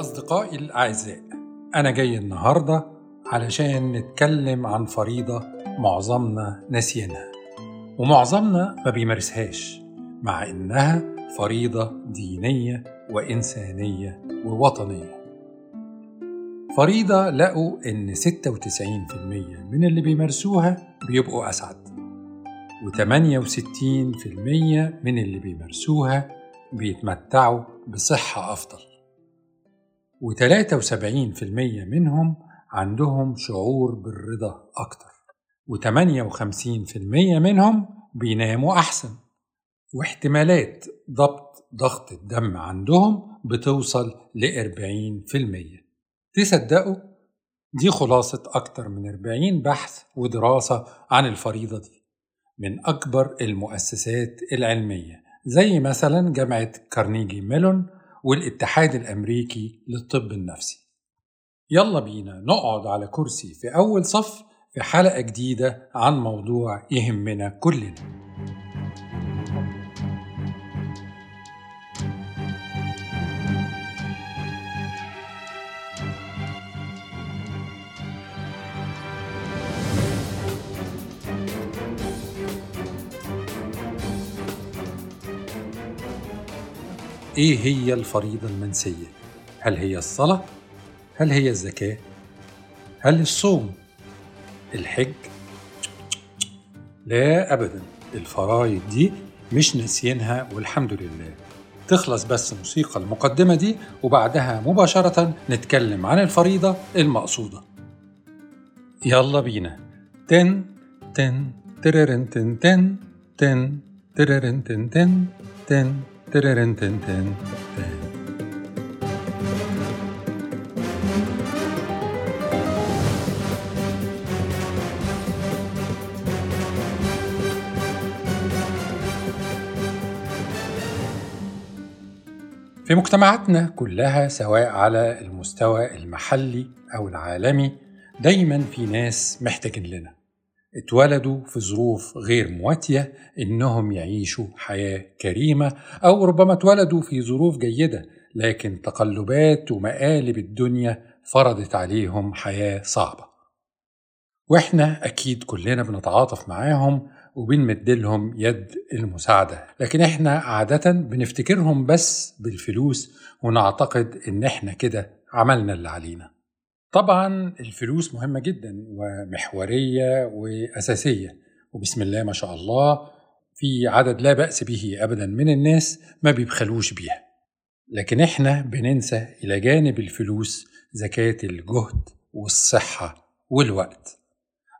أصدقائي الأعزاء أنا جاي النهاردة علشان نتكلم عن فريضة معظمنا ناسينها ومعظمنا ما بيمارسهاش مع إنها فريضة دينية وإنسانية ووطنية. فريضة لقوا إن 96% من اللي بيمارسوها بيبقوا أسعد و68% من اللي بيمارسوها بيتمتعوا بصحة أفضل و73% منهم عندهم شعور بالرضا أكتر و58% منهم بيناموا أحسن واحتمالات ضبط ضغط الدم عندهم بتوصل ل 40% تصدقوا؟ دي خلاصة أكتر من 40 بحث ودراسة عن الفريضة دي. من أكبر المؤسسات العلمية زي مثلا جامعة كارنيجي ميلون والاتحاد الأمريكي للطب النفسي. يلا بينا نقعد على كرسي في أول صف في حلقة جديدة عن موضوع يهمنا كلنا. إيه هي الفريضة المنسية؟ هل هي الصلاة؟ هل هي الزكاة؟ هل الصوم؟ الحج؟ لا أبدا الفرايض دي مش ناسيينها والحمد لله تخلص بس موسيقى المقدمة دي وبعدها مباشرة نتكلم عن الفريضة المقصودة يلا بينا تن تن تررن تن تن تن تررن تن تن تن تررن تن تن تن في مجتمعاتنا كلها سواء على المستوى المحلي أو العالمي دايما في ناس محتاجين لنا. اتولدوا في ظروف غير مواتية إنهم يعيشوا حياة كريمة أو ربما اتولدوا في ظروف جيدة لكن تقلبات ومقالب الدنيا فرضت عليهم حياة صعبة. وإحنا أكيد كلنا بنتعاطف معاهم وبنمدلهم يد المساعدة لكن إحنا عادة بنفتكرهم بس بالفلوس ونعتقد إن إحنا كده عملنا اللي علينا. طبعا الفلوس مهمة جدا ومحورية وأساسية وبسم الله ما شاء الله في عدد لا بأس به أبدا من الناس ما بيبخلوش بيها. لكن إحنا بننسى إلى جانب الفلوس زكاة الجهد والصحة والوقت.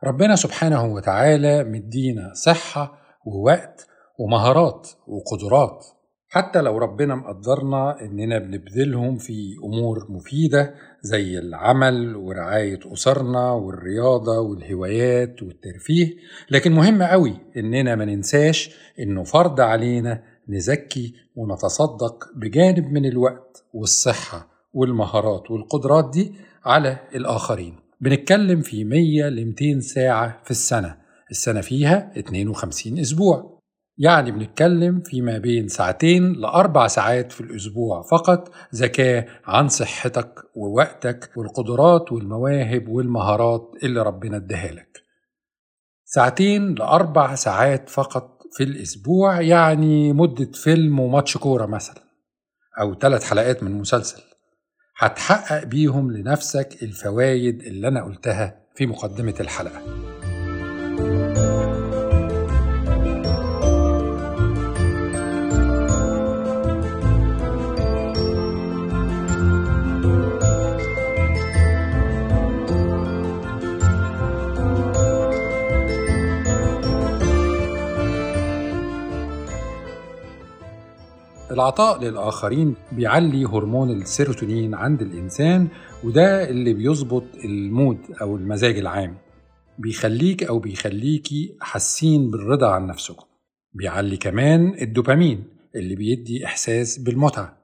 ربنا سبحانه وتعالى مدينا صحة ووقت ومهارات وقدرات حتى لو ربنا مقدرنا إننا بنبذلهم في أمور مفيدة زي العمل ورعاية أسرنا والرياضة والهوايات والترفيه لكن مهم قوي إننا ما ننساش إنه فرض علينا نزكي ونتصدق بجانب من الوقت والصحة والمهارات والقدرات دي على الآخرين. بنتكلم في 100 ل 200 ساعة في السنة السنة فيها 52 أسبوع. يعني بنتكلم في ما بين ساعتين لأربع ساعات في الأسبوع فقط زكاة عن صحتك ووقتك والقدرات والمواهب والمهارات اللي ربنا اداها لك. ساعتين لأربع ساعات فقط في الأسبوع يعني مدة فيلم وماتش كورة مثلا أو ثلاث حلقات من مسلسل. هتحقق بيهم لنفسك الفوايد اللي أنا قلتها في مقدمة الحلقة. العطاء للآخرين بيعلي هرمون السيروتونين عند الإنسان وده اللي بيظبط ال mood أو المزاج العام. بيخليك أو بيخليكي حاسين بالرضا عن نفسكم. بيعلي كمان الدوبامين اللي بيدي إحساس بالمتعة.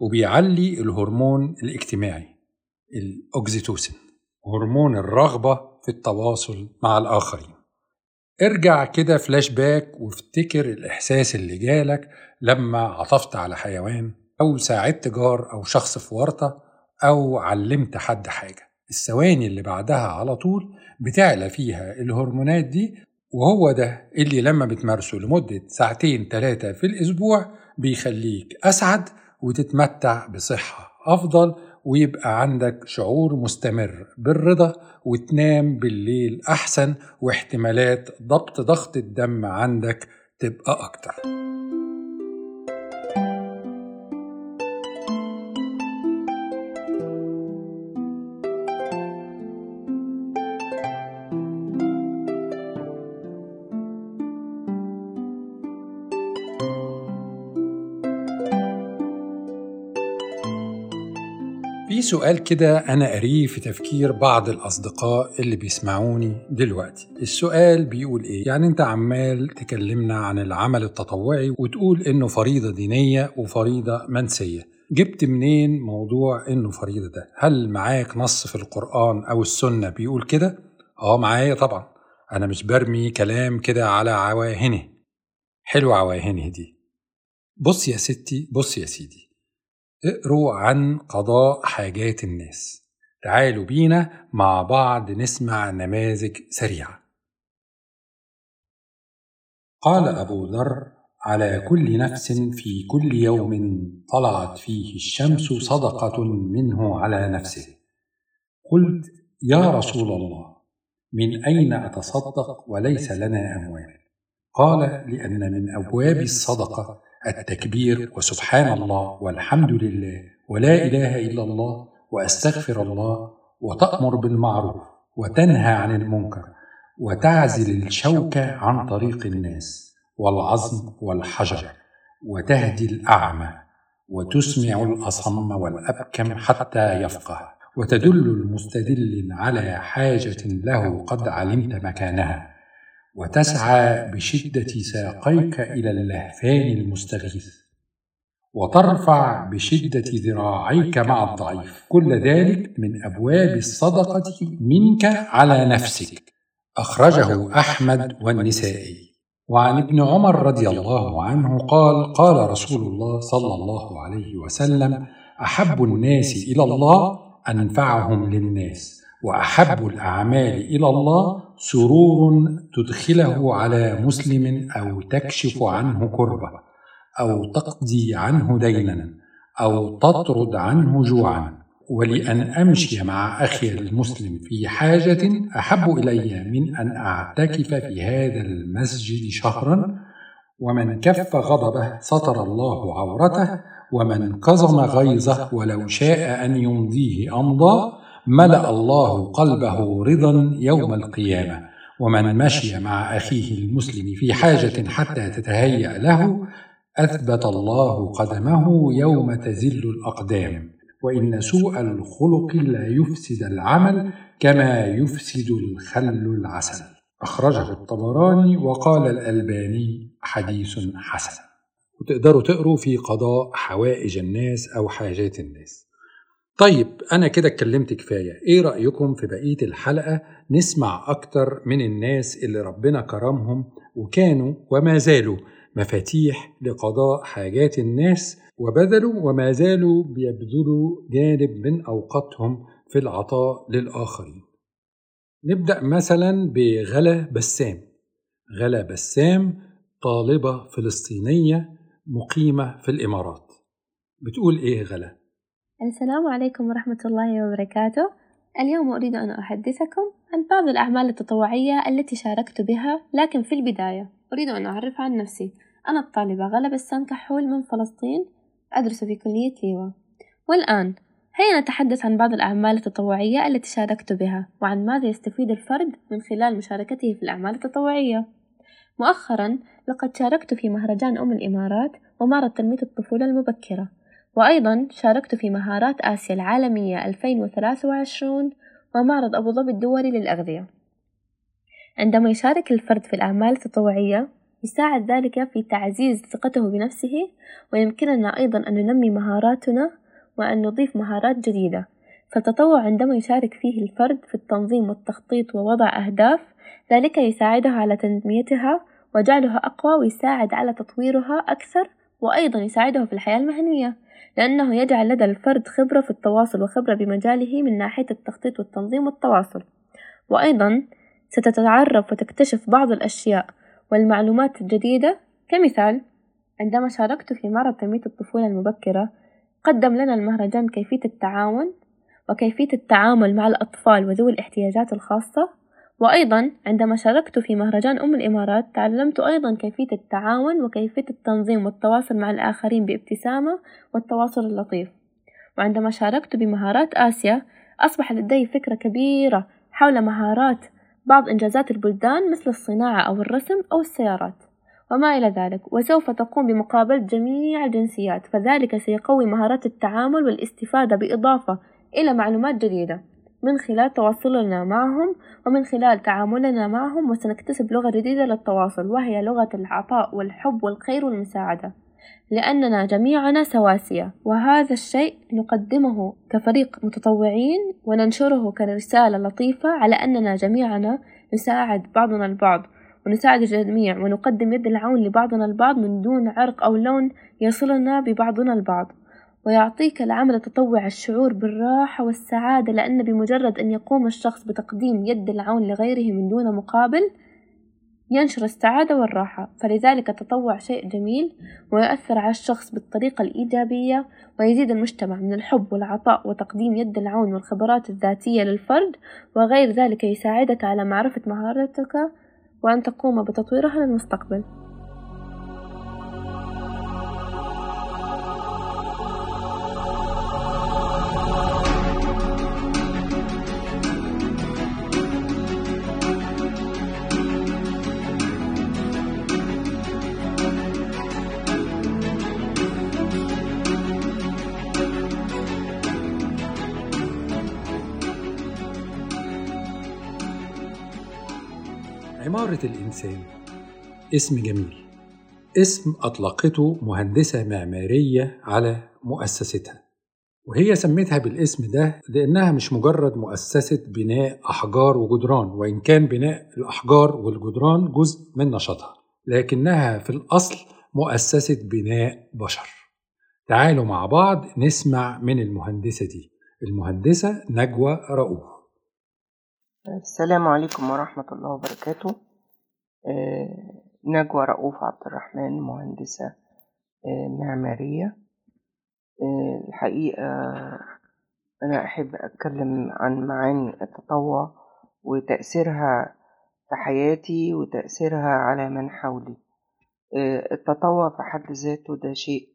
وبيعلي الهرمون الاجتماعي الأوكسيتوسين هرمون الرغبة في التواصل مع الآخرين. ارجع كده فلاش باك وافتكر الإحساس اللي جالك لما عطفت على حيوان أو ساعدت جار أو شخص في ورطة أو علمت حد حاجة. الثواني اللي بعدها على طول بتعلى فيها الهرمونات دي وهو ده اللي لما بتمارسه لمدة ساعتين ثلاثة في الأسبوع بيخليك أسعد وتتمتع بصحة أفضل ويبقى عندك شعور مستمر بالرضا وتنام بالليل أحسن واحتمالات ضبط ضغط الدم عندك تبقى أكتر. في سؤال كده أنا قريه في تفكير بعض الأصدقاء اللي بيسمعوني دلوقتي السؤال بيقول إيه؟ يعني أنت عمال تكلمنا عن العمل التطوعي وتقول إنه فريضة دينية وفريضة منسية جبت منين موضوع إنه فريضة ده؟ هل معاك نص في القرآن أو السنة بيقول كده؟ آه معايا طبعا أنا مش برمي كلام كده على عواهنه حلو عواهنه دي بص يا ستي بص يا سيدي اقروا عن قضاء حاجات الناس. تعالوا بينا مع بعض نسمع نماذج سريعة. قال أبو ذر على كل نفس في كل يوم طلعت فيه الشمس صدقة منه على نفسه. قلت يا رسول الله من أين أتصدق وليس لنا أموال. قال لأن من أبواب الصدقة. التكبير وسبحان الله والحمد لله ولا إله إلا الله وأستغفر الله وتأمر بالمعروف وتنهى عن المنكر وتعزل الشوكه عن طريق الناس والعظم والحجر وتهدي الأعمى وتسمع الأصم والأبكم حتى يفقه وتدل المستدل على حاجة له قد علمت مكانها وتسعى بشدة ساقيك إلى اللهفان المستغيث وترفع بشدة ذراعيك مع الضعيف. كل ذلك من أبواب الصدقة منك على نفسك. أخرجه أحمد والنسائي. وعن ابن عمر رضي الله عنه قال قال رسول الله صلى الله عليه وسلم أحب الناس إلى الله أنفعهم للناس وأحب الأعمال إلى الله سرور تدخله على مسلم أو تكشف عنه كربة أو تقضي عنه دينا أو تطرد عنه جوعا. ولأن أمشي مع أخي المسلم في حاجة أحب إلي من أن أعتكف في هذا المسجد شهرا. ومن كف غضبه سطر الله عورته ومن كظم غيظه ولو شاء أن يمضيه أمضى. ملأ الله قلبه رضا يوم القيامة ومن مشي مع أخيه المسلم في حاجة حتى تتهيأ له أثبت الله قدمه يوم تزل الأقدام. وإن سوء الخلق لا يفسد العمل كما يفسد الخل العسل. أخرجه الطبراني وقال الألباني حديث حسن. وتقدروا تقروا في قضاء حوائج الناس أو حاجات الناس. طيب أنا كده اتكلمت كفاية. إيه رأيكم في بقية الحلقة؟ نسمع أكتر من الناس اللي ربنا كرمهم وكانوا وما زالوا. مفاتيح لقضاء حاجات الناس وبذلوا وما زالوا بيبذلوا جانب من أوقاتهم في العطاء للآخرين. نبدأ مثلا بغلا بسام. غلا بسام طالبة فلسطينية مقيمة في الإمارات. بتقول إيه غلا؟ السلام عليكم ورحمة الله وبركاته. اليوم أريد أن أحدثكم عن بعض الأعمال التطوعية التي شاركت بها لكن في البداية أريد أن أعرف عن نفسي. أنا الطالبة غلا بسام كحول من فلسطين أدرس في كلية ليوا. والآن هيا نتحدث عن بعض الأعمال التطوعية التي شاركت بها وعن ماذا يستفيد الفرد من خلال مشاركته في الأعمال التطوعية. مؤخرا لقد شاركت في مهرجان أم الإمارات ومعرض تنمية الطفولة المبكرة. وأيضا شاركت في مهارات آسيا العالمية 2023 ومعرض أبو ظبي الدولي للأغذية. عندما يشارك الفرد في الأعمال التطوعية يساعد ذلك في تعزيز ثقته بنفسه ويمكننا أيضا أن ننمي مهاراتنا وأن نضيف مهارات جديدة. فالتطوع عندما يشارك فيه الفرد في التنظيم والتخطيط ووضع أهداف ذلك يساعدها على تنميتها وجعلها أقوى ويساعد على تطويرها أكثر وأيضا يساعده في الحياة المهنية لأنه يجعل لدى الفرد خبرة في التواصل وخبرة بمجاله من ناحية التخطيط والتنظيم والتواصل. وأيضا ستتعرف وتكتشف بعض الأشياء والمعلومات الجديدة. كمثال عندما شاركت في معرض تنمية الطفولة المبكرة قدم لنا المهرجان كيفية التعاون وكيفية التعامل مع الأطفال وذوي الاحتياجات الخاصة. وأيضا عندما شاركت في مهرجان أم الإمارات تعلمت أيضا كيفية التعاون وكيفية التنظيم والتواصل مع الآخرين بابتسامة والتواصل اللطيف. وعندما شاركت بمهارات آسيا أصبح لدي فكرة كبيرة حول مهارات بعض إنجازات البلدان مثل الصناعة أو الرسم أو السيارات. وما إلى ذلك وسوف تقوم بمقابلة جميع الجنسيات فذلك سيقوي مهارات التعامل والاستفادة بإضافة إلى معلومات جديدة. من خلال تواصلنا معهم ومن خلال تعاملنا معهم وسنكتسب لغة جديدة للتواصل وهي لغة العطاء والحب والخير والمساعدة. لأننا جميعنا سواسية وهذا الشيء نقدمه كفريق متطوعين وننشره كرسالة لطيفة على أننا جميعنا نساعد بعضنا البعض ونساعد الجميع ونقدم يد العون لبعضنا البعض من دون عرق أو لون يصلنا ببعضنا البعض. ويعطيك العمل التطوعي الشعور بالراحة والسعادة لأن بمجرد أن يقوم الشخص بتقديم يد العون لغيره من دون مقابل ينشر السعادة والراحة. فلذلك التطوع شيء جميل ويؤثر على الشخص بالطريقة الإيجابية ويزيد المجتمع من الحب والعطاء وتقديم يد العون والخبرات الذاتية للفرد وغير ذلك يساعدك على معرفة مهاراتك وأن تقوم بتطويرها للمستقبل. عمارة الإنسان. اسم جميل. اسم أطلقته مهندسة معمارية على مؤسستها وهي سميتها بالاسم ده لأنها مش مجرد مؤسسة بناء أحجار وجدران وإن كان بناء الأحجار والجدران جزء من نشاطها لكنها في الأصل مؤسسة بناء بشر. تعالوا مع بعض نسمع من المهندسة دي. المهندسة نجوى رؤوف. السلام عليكم ورحمة الله وبركاته. نجوى رؤوف عبد الرحمن مهندسة آه، معمارية. آه، الحقيقة أنا أحب أتكلم عن معاني التطوع وتأثيرها في حياتي وتأثيرها على من حولي. التطوع في حد ذاته ده شيء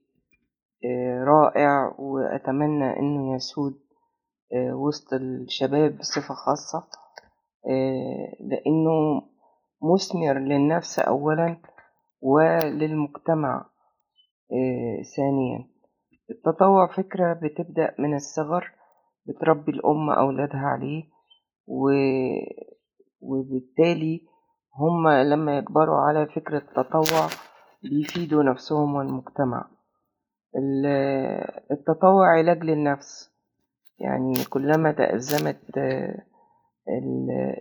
رائع وأتمنى إنه يسود وسط الشباب بصفة خاصة لأنه مثمر للنفس أولا وللمجتمع ثانيا. التطوع فكرة بتبدأ من الصغر بتربي الأم أولادها عليه و... وبالتالي هم لما يكبروا على فكرة التطوع بيفيدوا نفسهم والمجتمع. التطوع علاج للنفس. يعني كلما تأزمت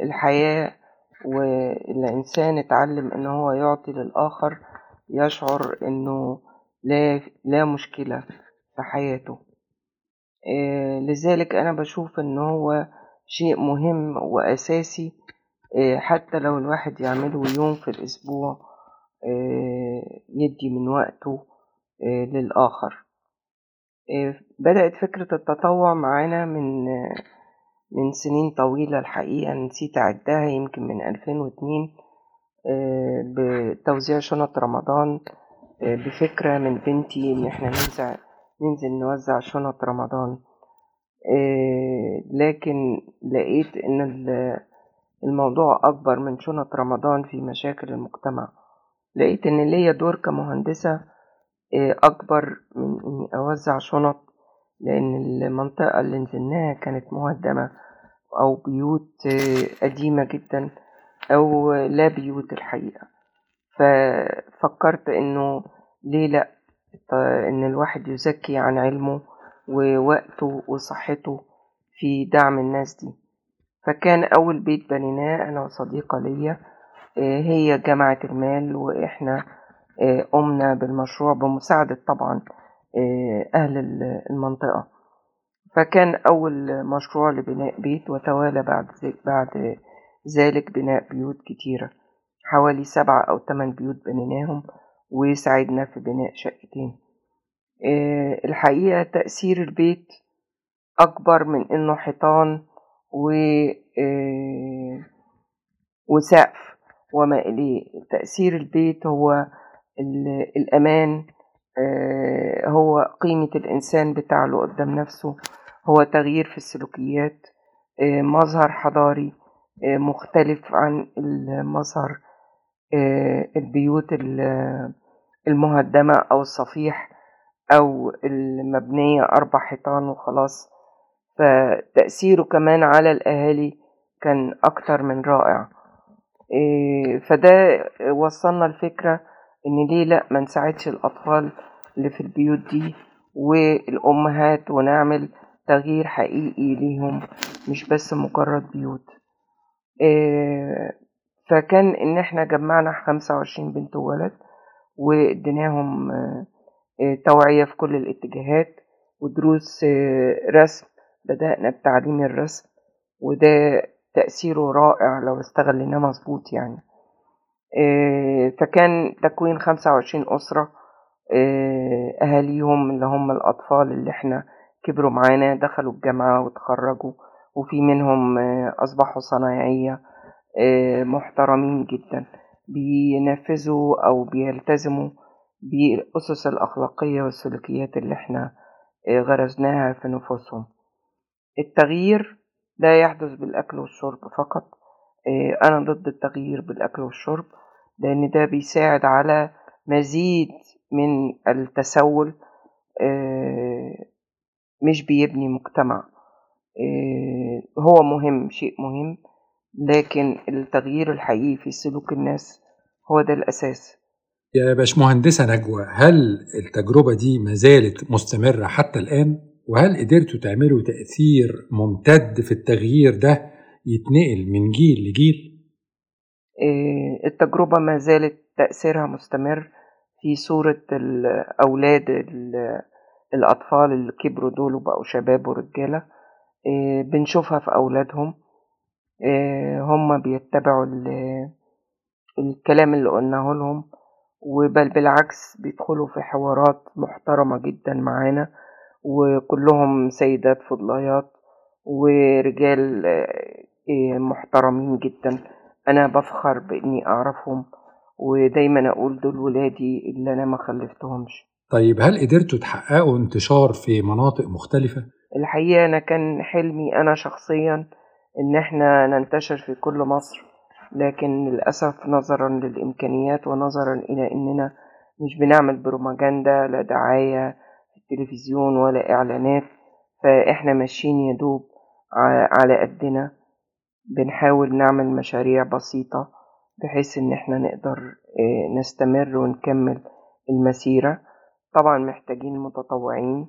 الحياة والإنسان اتعلم إن هو يعطي للآخر يشعر إنه لا, لا مشكلة في حياته. لذلك أنا بشوف إن هو شيء مهم وأساسي حتى لو الواحد يعمله يوم في الأسبوع يدي من وقته للآخر. بدأت فكرة التطوع معانا من من سنين طويلة الحقيقة نسيت أعدها يمكن من ألفين واتنين بتوزيع شنط رمضان بفكرة من بنتي إن إحنا ننزع ننزل نوزع شنط رمضان. لكن لقيت إن الموضوع أكبر من شنط رمضان في مشاكل المجتمع. لقيت إن ليا دور كمهندسة أكبر من إني أوزع شنط لأن المنطقة اللي نزلناها كانت مهدمة أو بيوت قديمة جدا أو لا بيوت الحقيقة. ففكرت إنه ليه لأ؟ إن الواحد يزكي عن علمه ووقته وصحته في دعم الناس دي. فكان أول بيت بنيناه أنا وصديقة ليا آه، هي جمعة المال وإحنا آه، قمنا بالمشروع بمساعدة طبعا. أهل ال- المنطقة. فكان أول مشروع لبناء بيت وتوالى بعد بعد ذلك بناء بيوت كتيرة. حوالي سبعة أو ثمان بيوت بنيناهم وساعدنا في بناء شقتين. آه، الحقيقة تأثير البيت أكبر من إنه حيطان و آه، وسقف وما إليه. تأثير البيت هو ال- الأمان آه، هو قيمة الإنسان بتاعله قدام نفسه هو تغيير في السلوكيات آه، مظهر حضاري آه، مختلف عن المظهر آه، البيوت ال- المهدمة أو الصفيح أو المبنية أربع حيطان وخلاص. فتأثيره كمان على الأهالي كان أكتر من رائع. فده وصلنا الفكرة إن ليه لأ ما نساعدش الأطفال اللي في البيوت دي والأمهات ونعمل تغيير حقيقي ليهم مش بس مجرد بيوت. إيه، فكان إن إحنا جمعنا خمسة وعشرين بنت وولد واديناهم آه، آه، توعية في كل الاتجاهات ودروس آه، رسم بدأنا بتعليم الرسم وده تأثيره رائع لو استغليناه مظبوط يعني. آه، فكان تكوين خمسة وعشرين أسرة آه، أهاليهم اللي هم الأطفال اللي إحنا كبروا معانا دخلوا الجامعة وتخرجوا وفي منهم آه، أصبحوا صنايعية آه، محترمين جدا بينفذوا أو بيلتزموا بالأسس الأخلاقية والسلوكيات اللي إحنا آه، غرزناها في نفوسهم. التغيير لا يحدث بالأكل والشرب فقط. آه، أنا ضد التغيير بالأكل والشرب لأن ده بيساعد على مزيد من التسول آه، مش بيبني مجتمع آه، هو مهم شيء مهم لكن التغيير الحقيقي في سلوك الناس هو ده الأساس يا باشمهندسة نجوى هل التجربة دي ما زالت مستمرة حتى الآن؟ وهل قدرتوا تعملوا تأثير ممتد في التغيير ده يتنقل من جيل لجيل؟ آه، التجربة ما زالت تأثيرها مستمر في صورة الأولاد ال- الأطفال اللي كبروا دول وبقوا شباب ورجالة. آه، بنشوفها في أولادهم. آه، هم بيتبعوا ال- الكلام اللي قلناه لهم وبل بالعكس بيدخلوا في حوارات محترمة جدا معانا. وكلهم سيدات فضليات ورجال محترمين جدا. أنا بفخر بإني أعرفهم ودايما أقول دول ولادي اللي أنا ما خلفتهمش. طيب هل قدرتوا تحققوا انتشار في مناطق مختلفة؟ الحقيقة أنا كان حلمي أنا شخصيا إن إحنا ننتشر في كل مصر لكن للأسف نظرا للإمكانيات ونظرا إلى إننا مش بنعمل بروباجندا لا دعاية في التلفزيون ولا إعلانات فإحنا ماشيين يدوب ع- على قدنا. بنحاول نعمل مشاريع بسيطة بحيث إن إحنا نقدر آه، نستمر ونكمل المسيرة. طبعا محتاجين متطوعين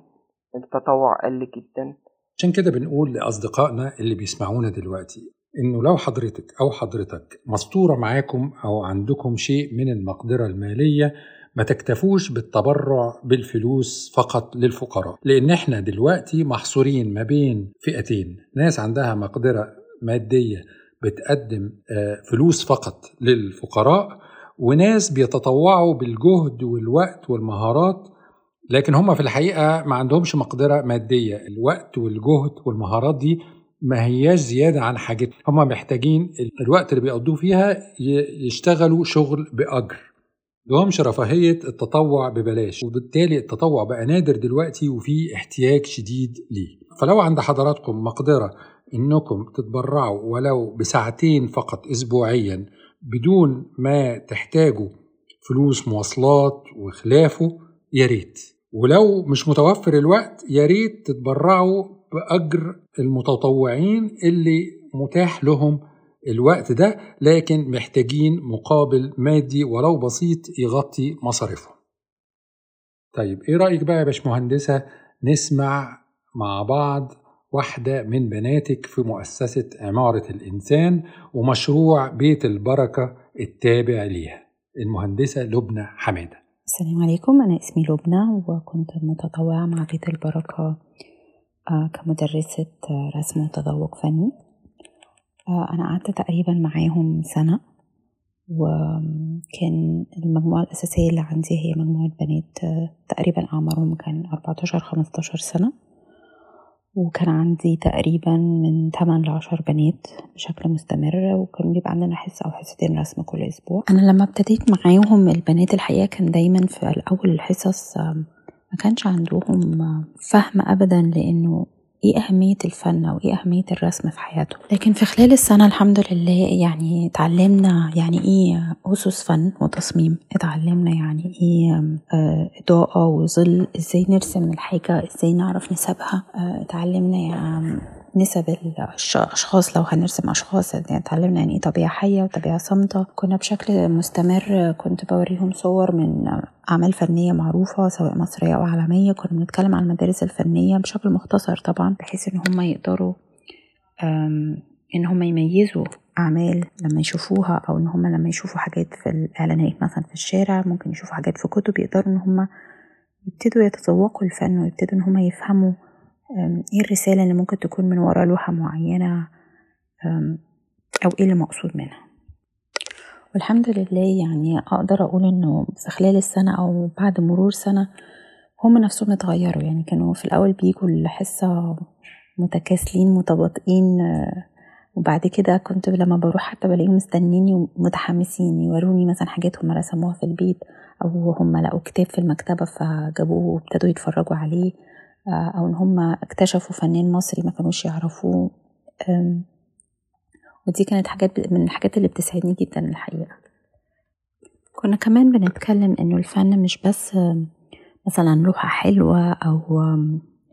التطوع قل جدا. عشان كده بنقول لأصدقائنا اللي بيسمعونا دلوقتي إنه لو حضرتك أو حضرتك مستورة معاكم أو عندكم شيء من المقدرة المالية ما تكتفوش بالتبرع بالفلوس فقط للفقراء لأن إحنا دلوقتي محصورين ما بين فئتين ناس عندها مقدرة مادية بتقدم آه، فلوس فقط للفقراء وناس بيتطوعوا بالجهد والوقت والمهارات لكن هم في الحقيقة ما عندهمش مقدرة مادية. الوقت والجهد والمهارات دي ما هياش زيادة عن حاجتهم. هم محتاجين الوقت اللي بيقضوه فيها يشتغلوا شغل بأجر. لهمش رفاهية التطوع ببلاش. وبالتالي التطوع بقى نادر دلوقتي وفي احتياج شديد ليه. فلو عند حضراتكم مقدرة إنكم تتبرعوا ولو بساعتين فقط اسبوعيا بدون ما تحتاجوا فلوس مواصلات وخلافه يا ريت. ولو مش متوفر الوقت يا ريت تتبرعوا بأجر المتطوعين اللي متاح لهم الوقت ده لكن محتاجين مقابل مادي ولو بسيط يغطي مصاريفهم. طيب إيه رأيك بقى يا باشمهندسة؟ نسمع مع بعض واحدة من بناتك في مؤسسة عمارة الإنسان ومشروع بيت البركة التابع ليها المهندسة لبنى حمادة. السلام عليكم أنا اسمي لبنى وكنت متطوعة مع بيت البركة آه، كمدرسة آه، رسم وتذوق فني. آه، أنا قعدت تقريبا معاهم سنة وكان المجموعة الأساسية اللي عندي هي مجموعة بنات تقريبا أعمارهم كان 14-15 سنة. وكان عندي تقريبا من 8 ل 10 بنات بشكل مستمر وكان بيبقى عندنا حصة أو حصتين رسم كل أسبوع. أنا لما ابتديت معاهم البنات الحقيقة كان دايما في الأول الحصص ما كانش عندهم فهم أبدا لأنه إيه أهمية الفن أو إيه أهمية الرسم في حياته؟ لكن في خلال السنة الحمد لله يعني اتعلمنا يعني إيه أسس فن وتصميم اتعلمنا يعني إيه آه، إضاءة وظل إزاي نرسم الحاجة إزاي نعرف نسبها آه، اتعلمنا يعني نسب الأشخاص لو هنرسم أشخاص يعني اتعلمنا يعني إيه طبيعة حية وطبيعة صامتة كنا بشكل مستمر كنت بوريهم صور من أعمال فنية معروفة سواء مصرية أو عالمية كنا بنتكلم عن المدارس الفنية بشكل مختصر طبعا بحيث إن هم يقدروا إن هم يميزوا أعمال لما يشوفوها أو إن هم لما يشوفوا حاجات في الإعلانات مثلا في الشارع ممكن يشوفوا حاجات في كتب يقدروا إن هم يبتدوا يتذوقوا الفن ويبتدوا إن هم يفهموا إيه الرسالة اللي ممكن تكون من ورا لوحة معينة أو إيه اللي مقصود منها؟ والحمد لله يعني أقدر أقول إنه في خلال السنة أو بعد مرور سنة هم نفسهم اتغيروا. يعني كانوا في الأول بيجوا الحصة متكاسلين متباطئين وبعد كده كنت لما بروح حتى بلاقيهم مستنيني ومتحمسين يوروني مثلا حاجات هم رسموها في البيت أو هم لقوا كتاب في المكتبة فجابوه وابتدوا يتفرجوا عليه. أو إن هم اكتشفوا فنان مصري ما كانوش يعرفوه. ودي كانت حاجات من الحاجات اللي بتسعدني جدا الحقيقة. كنا كمان بنتكلم إنه الفن مش بس مثلا لوحة حلوة أو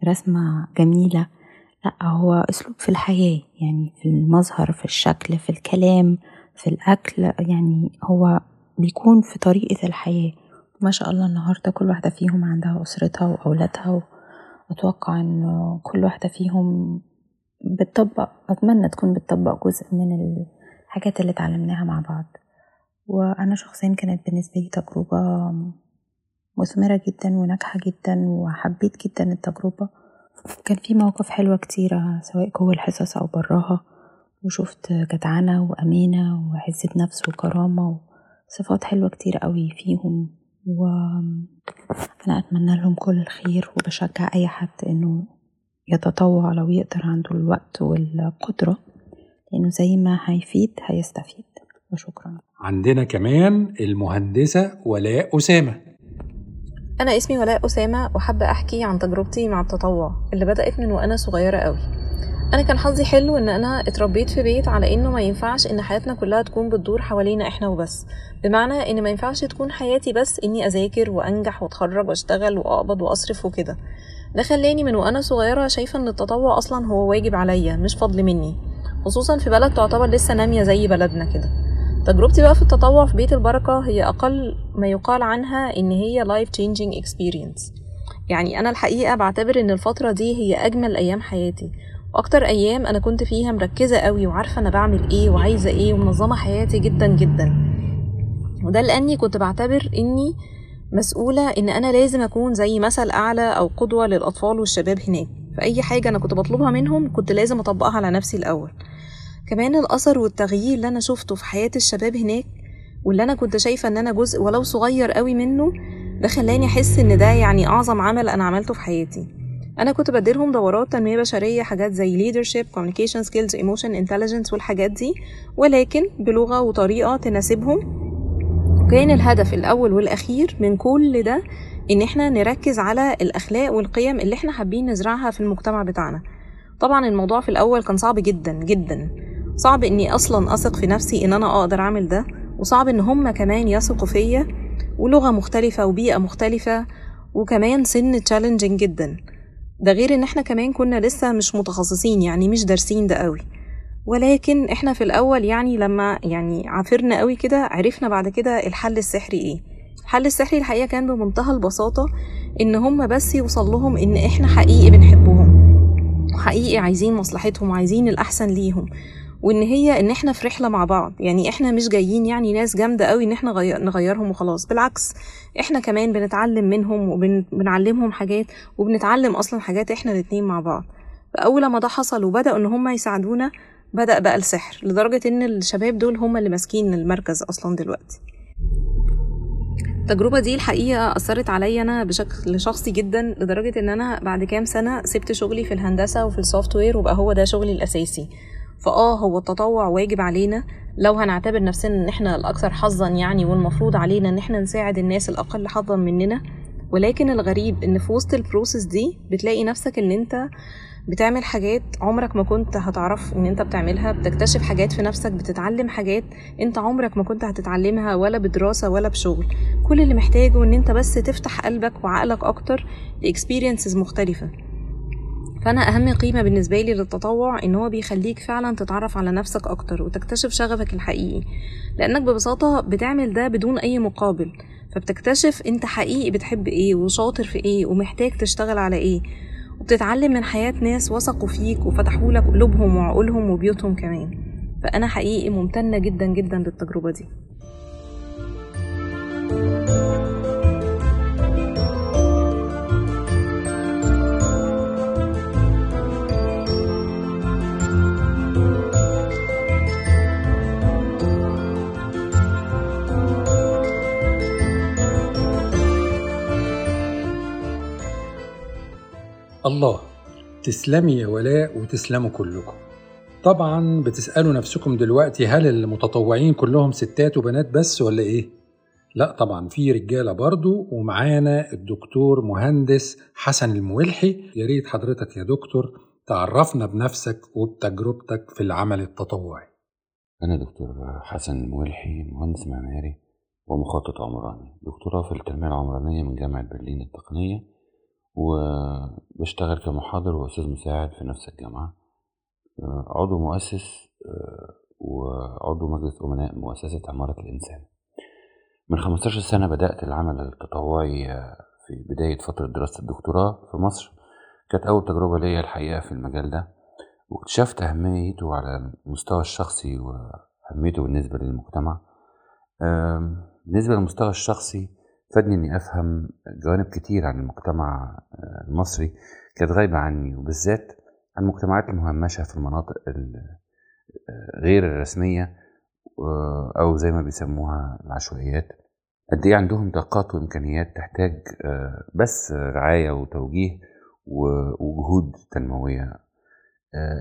رسمة جميلة لأ هو أسلوب في الحياة يعني في المظهر في الشكل في الكلام في الأكل يعني هو بيكون في طريقة الحياة. ما شاء الله النهاردة كل واحدة فيهم عندها أسرتها وأولادها أتوقع إنه كل واحدة فيهم بتطبق أتمنى تكون بتطبق جزء من الحاجات اللي اتعلمناها مع بعض. وأنا شخصيا كانت بالنسبة لي تجربة مثمرة جدا وناجحة جدا وحبيت جدا التجربة. كان في مواقف حلوة كتيرة سواء جوه الحصص أو براها. وشفت جدعنة وأمانة وعزة نفس وكرامة وصفات حلوة كتير قوي فيهم. وأنا أتمنى لهم كل الخير وبشجع أي حد إنه يتطوع لو يقدر عنده الوقت والقدرة لأنه زي ما هيفيد هيستفيد. وشكرا. عندنا كمان المهندسة ولاء أسامة. أنا اسمي ولاء أسامة وحابة أحكي عن تجربتي مع التطوع اللي بدأت من وأنا صغيرة قوي. أنا كان حظي حلو إن أنا اتربيت في بيت على إنه ما ينفعش إن حياتنا كلها تكون بتدور حوالينا إحنا وبس. بمعنى إن ما ينفعش تكون حياتي بس إني أذاكر وأنجح وأتخرج وأشتغل وأقبض وأصرف وكده. ده خلاني من وأنا صغيرة شايفة إن التطوع أصلا هو واجب عليا مش فضل مني. خصوصا في بلد تعتبر لسه نامية زي بلدنا كده. تجربتي بقى في التطوع في بيت البركة هي أقل ما يقال عنها إن هي life changing experience. يعني أنا الحقيقة بعتبر إن الفترة دي هي أجمل أيام حياتي. وأكتر أيام أنا كنت فيها مركزة قوي وعارفة أنا بعمل إيه وعايزة إيه ومنظمة حياتي جدا جدا. وده لأني كنت بعتبر إني مسؤولة إن أنا لازم أكون زي مثل أعلى أو قدوة للأطفال والشباب هناك. فأي حاجة أنا كنت بطلبها منهم كنت لازم أطبقها على نفسي الأول. كمان الأثر والتغيير اللي أنا شفته في حياة الشباب هناك واللي أنا كنت شايفة إن أنا جزء ولو صغير قوي منه ده خلاني أحس إن ده يعني أعظم عمل أنا عملته في حياتي. أنا كنت بديلهم دورات تنمية بشرية حاجات زي leadership, communication skills, emotion, intelligence والحاجات دي. ولكن بلغة وطريقة تناسبهم وكان الهدف الأول والأخير من كل ده إن إحنا نركز على الأخلاق والقيم اللي إحنا حابين نزرعها في المجتمع بتاعنا. طبعا الموضوع في الأول كان صعب جدا جدا. صعب إني أصلا أثق في نفسي إن أنا أقدر أعمل ده. وصعب إن هما كمان يثقوا فيا. ولغة مختلفة وبيئة مختلفة. وكمان سن تشالنجينج جدا. ده غير إن إحنا كمان كنا لسه مش متخصصين يعني مش دارسين ده قوي. ولكن إحنا في الأول يعني لما يعني عافرنا قوي كده عرفنا بعد كده الحل السحري إيه. الحل السحري الحقيقة كان بمنتهى البساطة إن هم بس يوصل لهم إن إحنا حقيقي بنحبهم. وحقيقي عايزين مصلحتهم وعايزين الأحسن ليهم. وإن هي إن إحنا في رحلة مع بعض. يعني إحنا مش جايين يعني ناس جامدة قوي إحنا هنغيرهم وخلاص. بالعكس إحنا كمان بنتعلم منهم وبنعلمهم حاجات وبنتعلم أصلا حاجات إحنا الاتنين مع بعض. فأول ما ده حصل وبدأوا إن هم يساعدونا بدأ بقى السحر لدرجة إن الشباب دول هم اللي ماسكين المركز أصلا دلوقتي. التجربة دي الحقيقة أثرت عليا أنا بشكل شخصي جدا لدرجة إن أنا بعد كام سنة سبت شغلي في الهندسة وفي ال software وبقى هو ده شغلي الأساسي. فآه هو التطوع واجب علينا. لو هنعتبر نفسنا إن إحنا الأكثر حظا يعني والمفروض علينا إن إحنا نساعد الناس الأقل حظا مننا ولكن الغريب إن في وسط ال process دي بتلاقي نفسك إن أنت بتعمل حاجات عمرك ما كنت هتعرف إن أنت بتعملها بتكتشف حاجات في نفسك بتتعلم حاجات أنت عمرك ما كنت هتتعلمها ولا بدراسة ولا بشغل. كل اللي محتاجه إن أنت بس تفتح قلبك وعقلك أكتر ل experiences مختلفة. فأنا أهم قيمة بالنسبة لي للتطوع إن هو بيخليك فعلا تتعرف على نفسك أكتر وتكتشف شغفك الحقيقي. لأنك ببساطة بتعمل ده بدون أي مقابل. فبتكتشف أنت حقيقي بتحب إيه وشاطر في إيه ومحتاج تشتغل على إيه. وبتتعلم من حياة ناس وثقوا فيك وفتحوا لك قلوبهم وعقولهم وبيوتهم كمان. فأنا حقيقي ممتنة جدا جدا للتجربة دي. الله تسلمي يا ولاء وتسلموا كلكم. طبعا بتسألوا نفسكم دلوقتي هل المتطوعين كلهم ستات وبنات بس ولا إيه؟ لا طبعا في رجالة برضو ومعانا الدكتور مهندس حسن المولحي يا ريت حضرتك يا دكتور تعرفنا بنفسك وبتجربتك في العمل التطوعي. أنا دكتور حسن المولحي مهندس معماري ومخطط عمراني. دكتوراه في التنمية العمرانية من جامعة برلين التقنية. وبشتغل كمحاضر وأستاذ مساعد في نفس الجامعة. عضو مؤسس وعضو مجلس أمناء مؤسسة عمارة الإنسان. من 15 سنة بدأت العمل التطوعي في بداية فترة دراسة الدكتوراه في مصر. كانت أول تجربة ليا الحقيقة في المجال ده. واكتشفت أهميته على المستوى الشخصي وأهميته بالنسبة للمجتمع. بالنسبة للمستوى الشخصي فادني إني أفهم جوانب كتير عن المجتمع المصري كانت غايبة عني وبالذات عن المجتمعات المهمشة في المناطق غير الرسمية أو زي ما بيسموها العشوائيات. قد إيه عندهم طاقات وإمكانيات تحتاج بس رعاية وتوجيه وجهود تنموية.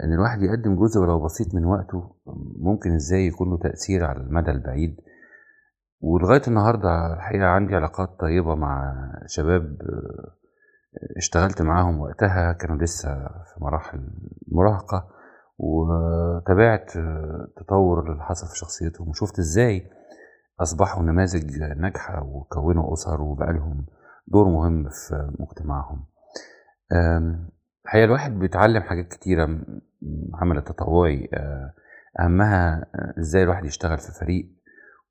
إن الواحد يقدم جزء ولو بسيط من وقته ممكن إزاي يكون له تأثير على المدى البعيد؟ ولغاية النهاردة الحقيقة عندي علاقات طيبة مع شباب اشتغلت معاهم وقتها كانوا لسه في مراحل المراهقة وتابعت التطور اللي حصل في شخصيتهم وشفت إزاي أصبحوا نماذج ناجحة وكونوا أسر وبقى لهم دور مهم في مجتمعهم. الحقيقة الواحد بيتعلم حاجات كتيرة العمل التطوعي أهمها إزاي الواحد يشتغل في فريق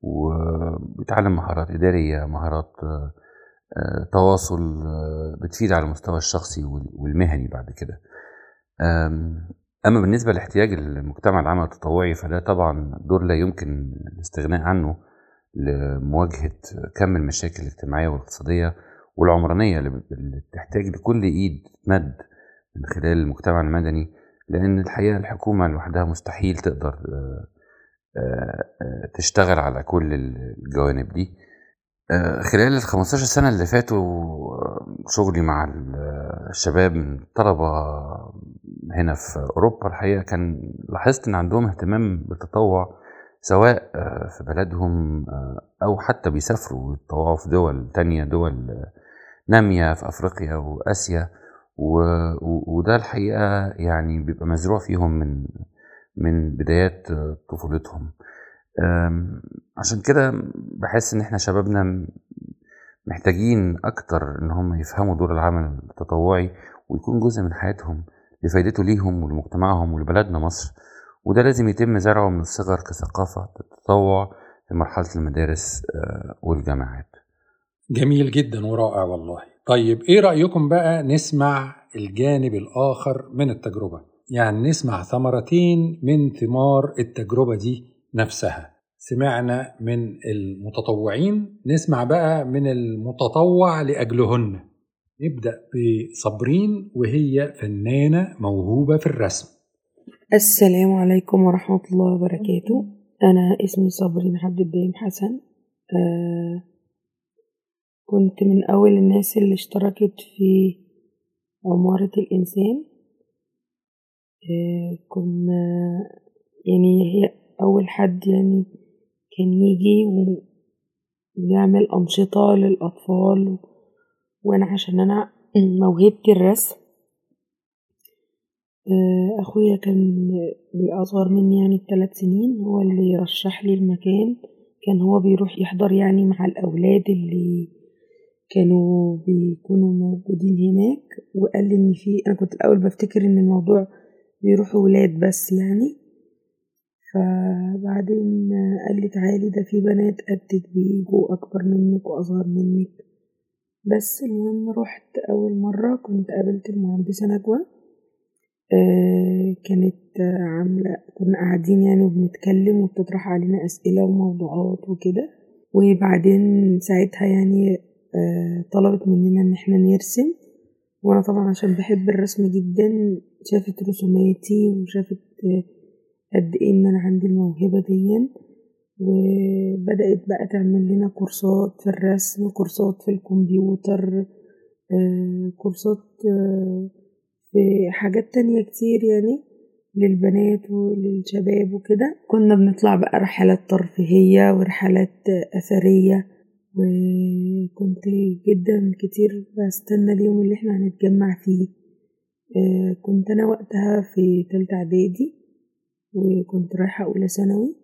وبيتعلم مهارات إدارية مهارات تواصل بتفيد على المستوى الشخصي والمهني بعد كده. أما بالنسبة لاحتياج المجتمع العمل التطوعي فده طبعا دور لا يمكن الاستغناء عنه لمواجهة كم المشاكل الاجتماعية والاقتصادية والعمرانية اللي بتحتاج لكل إيد تمد من خلال المجتمع المدني لأن الحقيقة الحكومة لوحدها مستحيل تقدر تشتغل على كل الجوانب دي. خلال ال 15 سنة اللي فاتوا شغلي مع الشباب الطلبة هنا في أوروبا الحقيقة كان لاحظت إن عندهم اهتمام بالتطوع سواء في بلدهم أو حتى بيسافروا يتطوعوا في دول تانية دول نامية في أفريقيا وآسيا. وده الحقيقة يعني بيبقى مزروع فيهم من من بدايات طفولتهم. عشان كده بحس إن إحنا شبابنا محتاجين أكتر إن هم يفهموا دور العمل التطوعي ويكون جزء من حياتهم لفايدته ليهم ولمجتمعهم ولبلدنا مصر. وده لازم يتم زرعه من الصغر كثقافة التطوع في مرحلة المدارس والجامعات. جميل جدا ورائع والله. طيب إيه رأيكم بقى نسمع الجانب الآخر من التجربة؟ يعني نسمع ثمرتين من ثمار التجربة دي نفسها. سمعنا من المتطوعين نسمع بقى من المتطوع لأجلهن. نبدأ بصبرين وهي فنانة موهوبة في الرسم. السلام عليكم ورحمة الله وبركاته. أنا اسمي صبرين عبد الدايم حسن. آه كنت من أول الناس اللي اشتركت في عمارة الإنسان. آه كنا يعني هي أول حد يعني كان يجي ويعمل أنشطة للأطفال وأنا عشان أنا موهبتي الرسم. أخويا كان الأصغر مني يعني بثلاث سنين هو اللي رشح لي المكان. كان هو بيروح يحضر يعني مع الأولاد اللي كانوا بيكونوا موجودين هناك وقال لي إن في أنا كنت الأول بفتكر إن الموضوع بيروحوا ولاد بس يعني. فبعدين قال لي تعالي ده في بنات قدك بيجوا أكبر منك وأصغر منك. بس المهم رحت أول مرة كنت قابلت المهندسة نجوى. آه كانت عاملة كنا قاعدين يعني وبنتكلم وبتطرح علينا أسئلة وموضوعات وكده. وبعدين ساعتها يعني آه طلبت مننا إن إحنا نرسم. وأنا طبعا عشان بحب الرسم جدا شافت رسوماتي وشافت قد إيه إن أنا عندي الموهبة دي وبدأت بقى تعمل لنا كورسات في الرسم كورسات في الكمبيوتر آه كورسات آه في حاجات تانية كتير يعني للبنات وللشباب وكده. كنا بنطلع بقى رحلات ترفيهية ورحلات أثرية وكنت جدا كتير بستنى اليوم اللي إحنا هنتجمع فيه. آه كنت أنا وقتها في تالتة إعدادي. وكنت رايحة أولى ثانوي.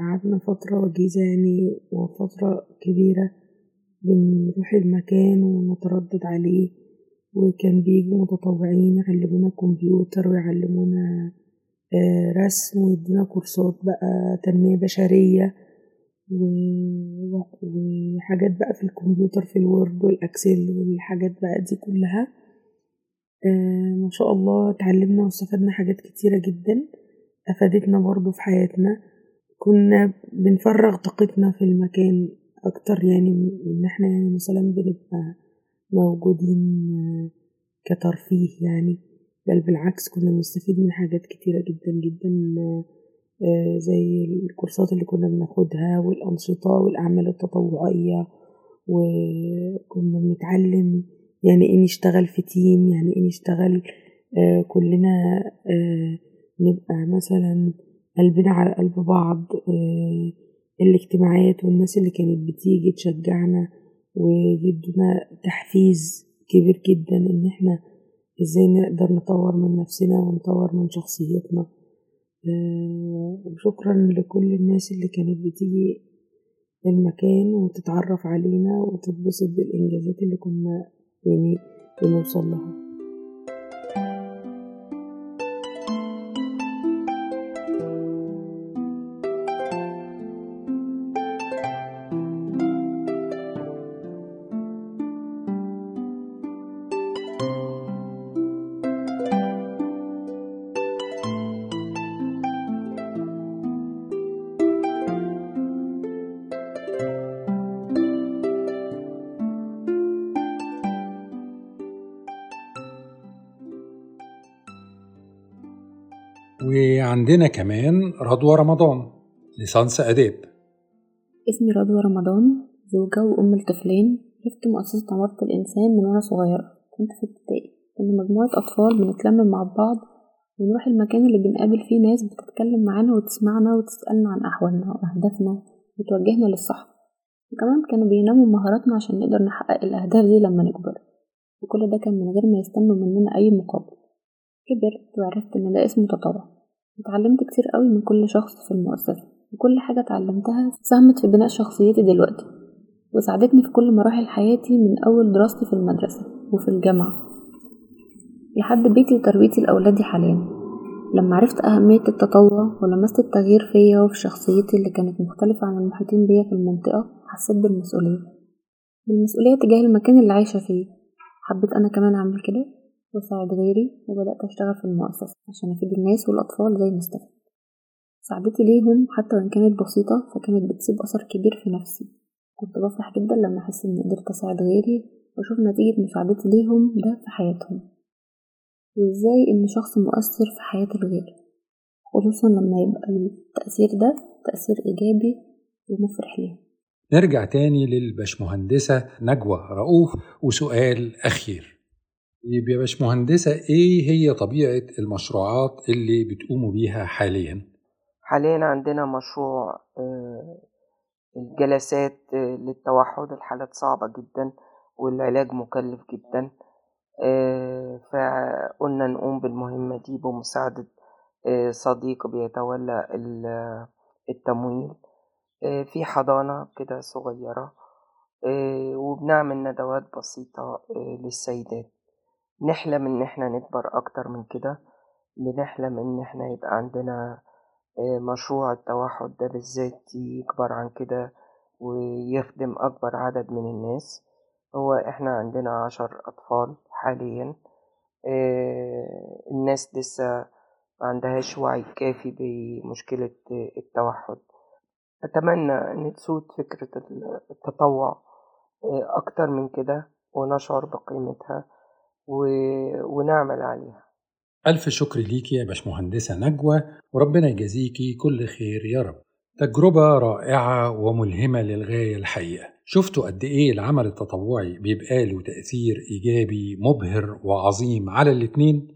قعدنا فترة وجيزة يعني وفترة كبيرة بنروح المكان ونتردد عليه وكان بيجوا متطوعين يعلمونا كمبيوتر ويعلمونا رسم ويدونا كورسات بقى تنمية بشرية وحاجات بقى في الكمبيوتر في الوورد والأكسل والحاجات بقى دي كلها. ما شاء الله اتعلمنا واستفدنا حاجات كتيرة جدا أفادتنا برضو في حياتنا. كنا بنفرغ طاقتنا في المكان أكتر يعني إن إحنا يعني مثلا بنبقى موجودين كترفيه يعني بل بالعكس كنا بنستفيد من حاجات كتيرة جدا جدا زي الكورسات اللي كنا بناخدها والأنشطة والأعمال التطوعية وكنا بنتعلم يعني إيه نشتغل في تيم يعني إيه نشتغل آه كلنا آه نبقى مثلا قلبنا على قلب بعض آه الاجتماعات والناس اللي كانت بتيجي تشجعنا ويدونا تحفيز كبير جدا إن إحنا إزاي نقدر نطور من نفسنا ونطور من شخصيتنا. وشكرا لكل الناس اللي كانت بتيجي المكان وتتعرف علينا وتتبسط بالإنجازات اللي كنا يعني بنوصل لها. وعندنا كمان رضوى رمضان ليسانس آداب. اسمي رضوى رمضان زوجة وأم لطفلين عرفت مؤسسة عمارة الإنسان من وأنا صغيرة. كنت في ابتدائي. كنا مجموعة أطفال بنتلم مع بعض ونروح المكان اللي بنقابل فيه ناس بتتكلم معانا وتسمعنا وتسألنا عن أحوالنا وأهدافنا وتوجهنا للصح وكمان كانوا بيناموا مهاراتنا عشان نقدر نحقق الأهداف دي لما نكبر. وكل ده كان من غير ما يستنوا مننا أي مقابل. كبرت وعرفت إن ده اسمه تطوع. اتعلمت كتير قوي من كل شخص في المؤسسة وكل حاجة اتعلمتها ساهمت في بناء شخصيتي دلوقتي وساعدتني في كل مراحل حياتي من أول دراستي في المدرسة وفي الجامعة. لحد بيتي وتربيتي لأولادي حاليا. لما عرفت أهمية التطوع ولمست التغيير فيا وفي شخصيتي اللي كانت مختلفة عن المحيطين بيا في المنطقة حسيت بالمسؤولية. بالمسؤولية تجاه المكان اللي عايشة فيه. حبيت أنا كمان أعمل كده؟ وأساعد غيري وبدأت أشتغل في المؤسسة عشان أفيد الناس والأطفال زي ما استفدت. مساعدتي ليهم حتى وإن كانت بسيطة فكانت بتسيب أثر كبير في نفسي. كنت بفرح جدا لما أحس إني قدرت أساعد غيري وأشوف نتيجة مساعدتي ليهم ده في حياتهم. وإزاي إن شخص مؤثر في حياة الغير خصوصا لما يبقى التأثير ده تأثير إيجابي ومفرح ليهم. نرجع تاني للبشمهندسة نجوى رؤوف وسؤال أخير. يبقى يا باشمهندسة إيه هي طبيعة المشروعات اللي بتقوموا بيها حاليا؟ حاليا عندنا مشروع آه، الجلسات آه، للتوحد الحالات صعبة جدا والعلاج مكلف جدا آه، فقلنا نقوم بالمهمة دي بمساعدة صديق بيتولى ال- التمويل في حضانة كده صغيرة وبنعمل ندوات بسيطة للسيدات نحلم إن إحنا نكبر أكتر من كده بنحلم إن إحنا يبقى عندنا آه، مشروع التوحد ده بالذات يكبر عن كده ويخدم أكبر عدد من الناس. هو إحنا عندنا عشر أطفال حاليا آه، الناس لسه ما عندهاش وعي كافي بمشكلة التوحد. أتمنى أن تسود فكرة التطوع آه، أكتر من كده ونشعر بقيمتها. و- ونعمل عليها. ألف شكر ليكي يا باشمهندسة نجوى وربنا يجازيكي كل خير يا رب. تجربة رائعة وملهمة للغاية الحقيقة. شفتوا قد إيه العمل التطوعي بيبقى له تأثير إيجابي مبهر وعظيم على الاتنين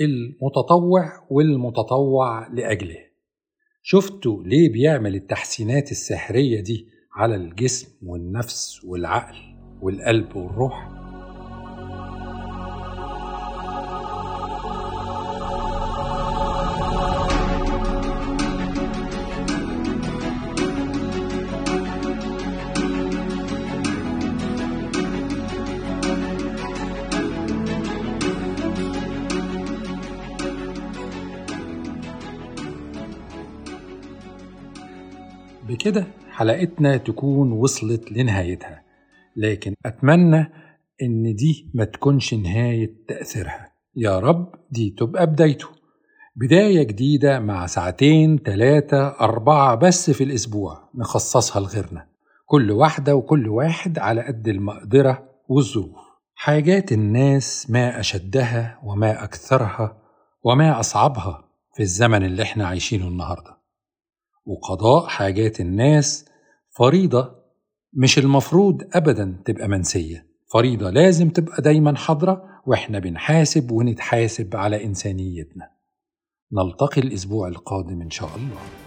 المتطوع والمتطوع لأجله. شفتوا ليه بيعمل التحسينات السحرية دي على الجسم والنفس والعقل والقلب والروح؟ بكده حلقتنا تكون وصلت لنهايتها لكن أتمنى إن دي ما تكونش نهاية تأثيرها. يا رب دي تبقى بدايته. بداية جديدة مع ساعتين تلاتة أربعة بس في الأسبوع نخصصها لغيرنا. كل واحدة وكل واحد على قد المقدرة والظروف. حاجات الناس ما أشدها وما أكثرها وما أصعبها في الزمن اللي إحنا عايشينه النهارده. وقضاء حاجات الناس فريضة مش المفروض أبدا تبقى منسية. فريضة لازم تبقى دايما حاضرة وإحنا بنحاسب ونتحاسب على إنسانيتنا. نلتقي الأسبوع القادم إن شاء الله.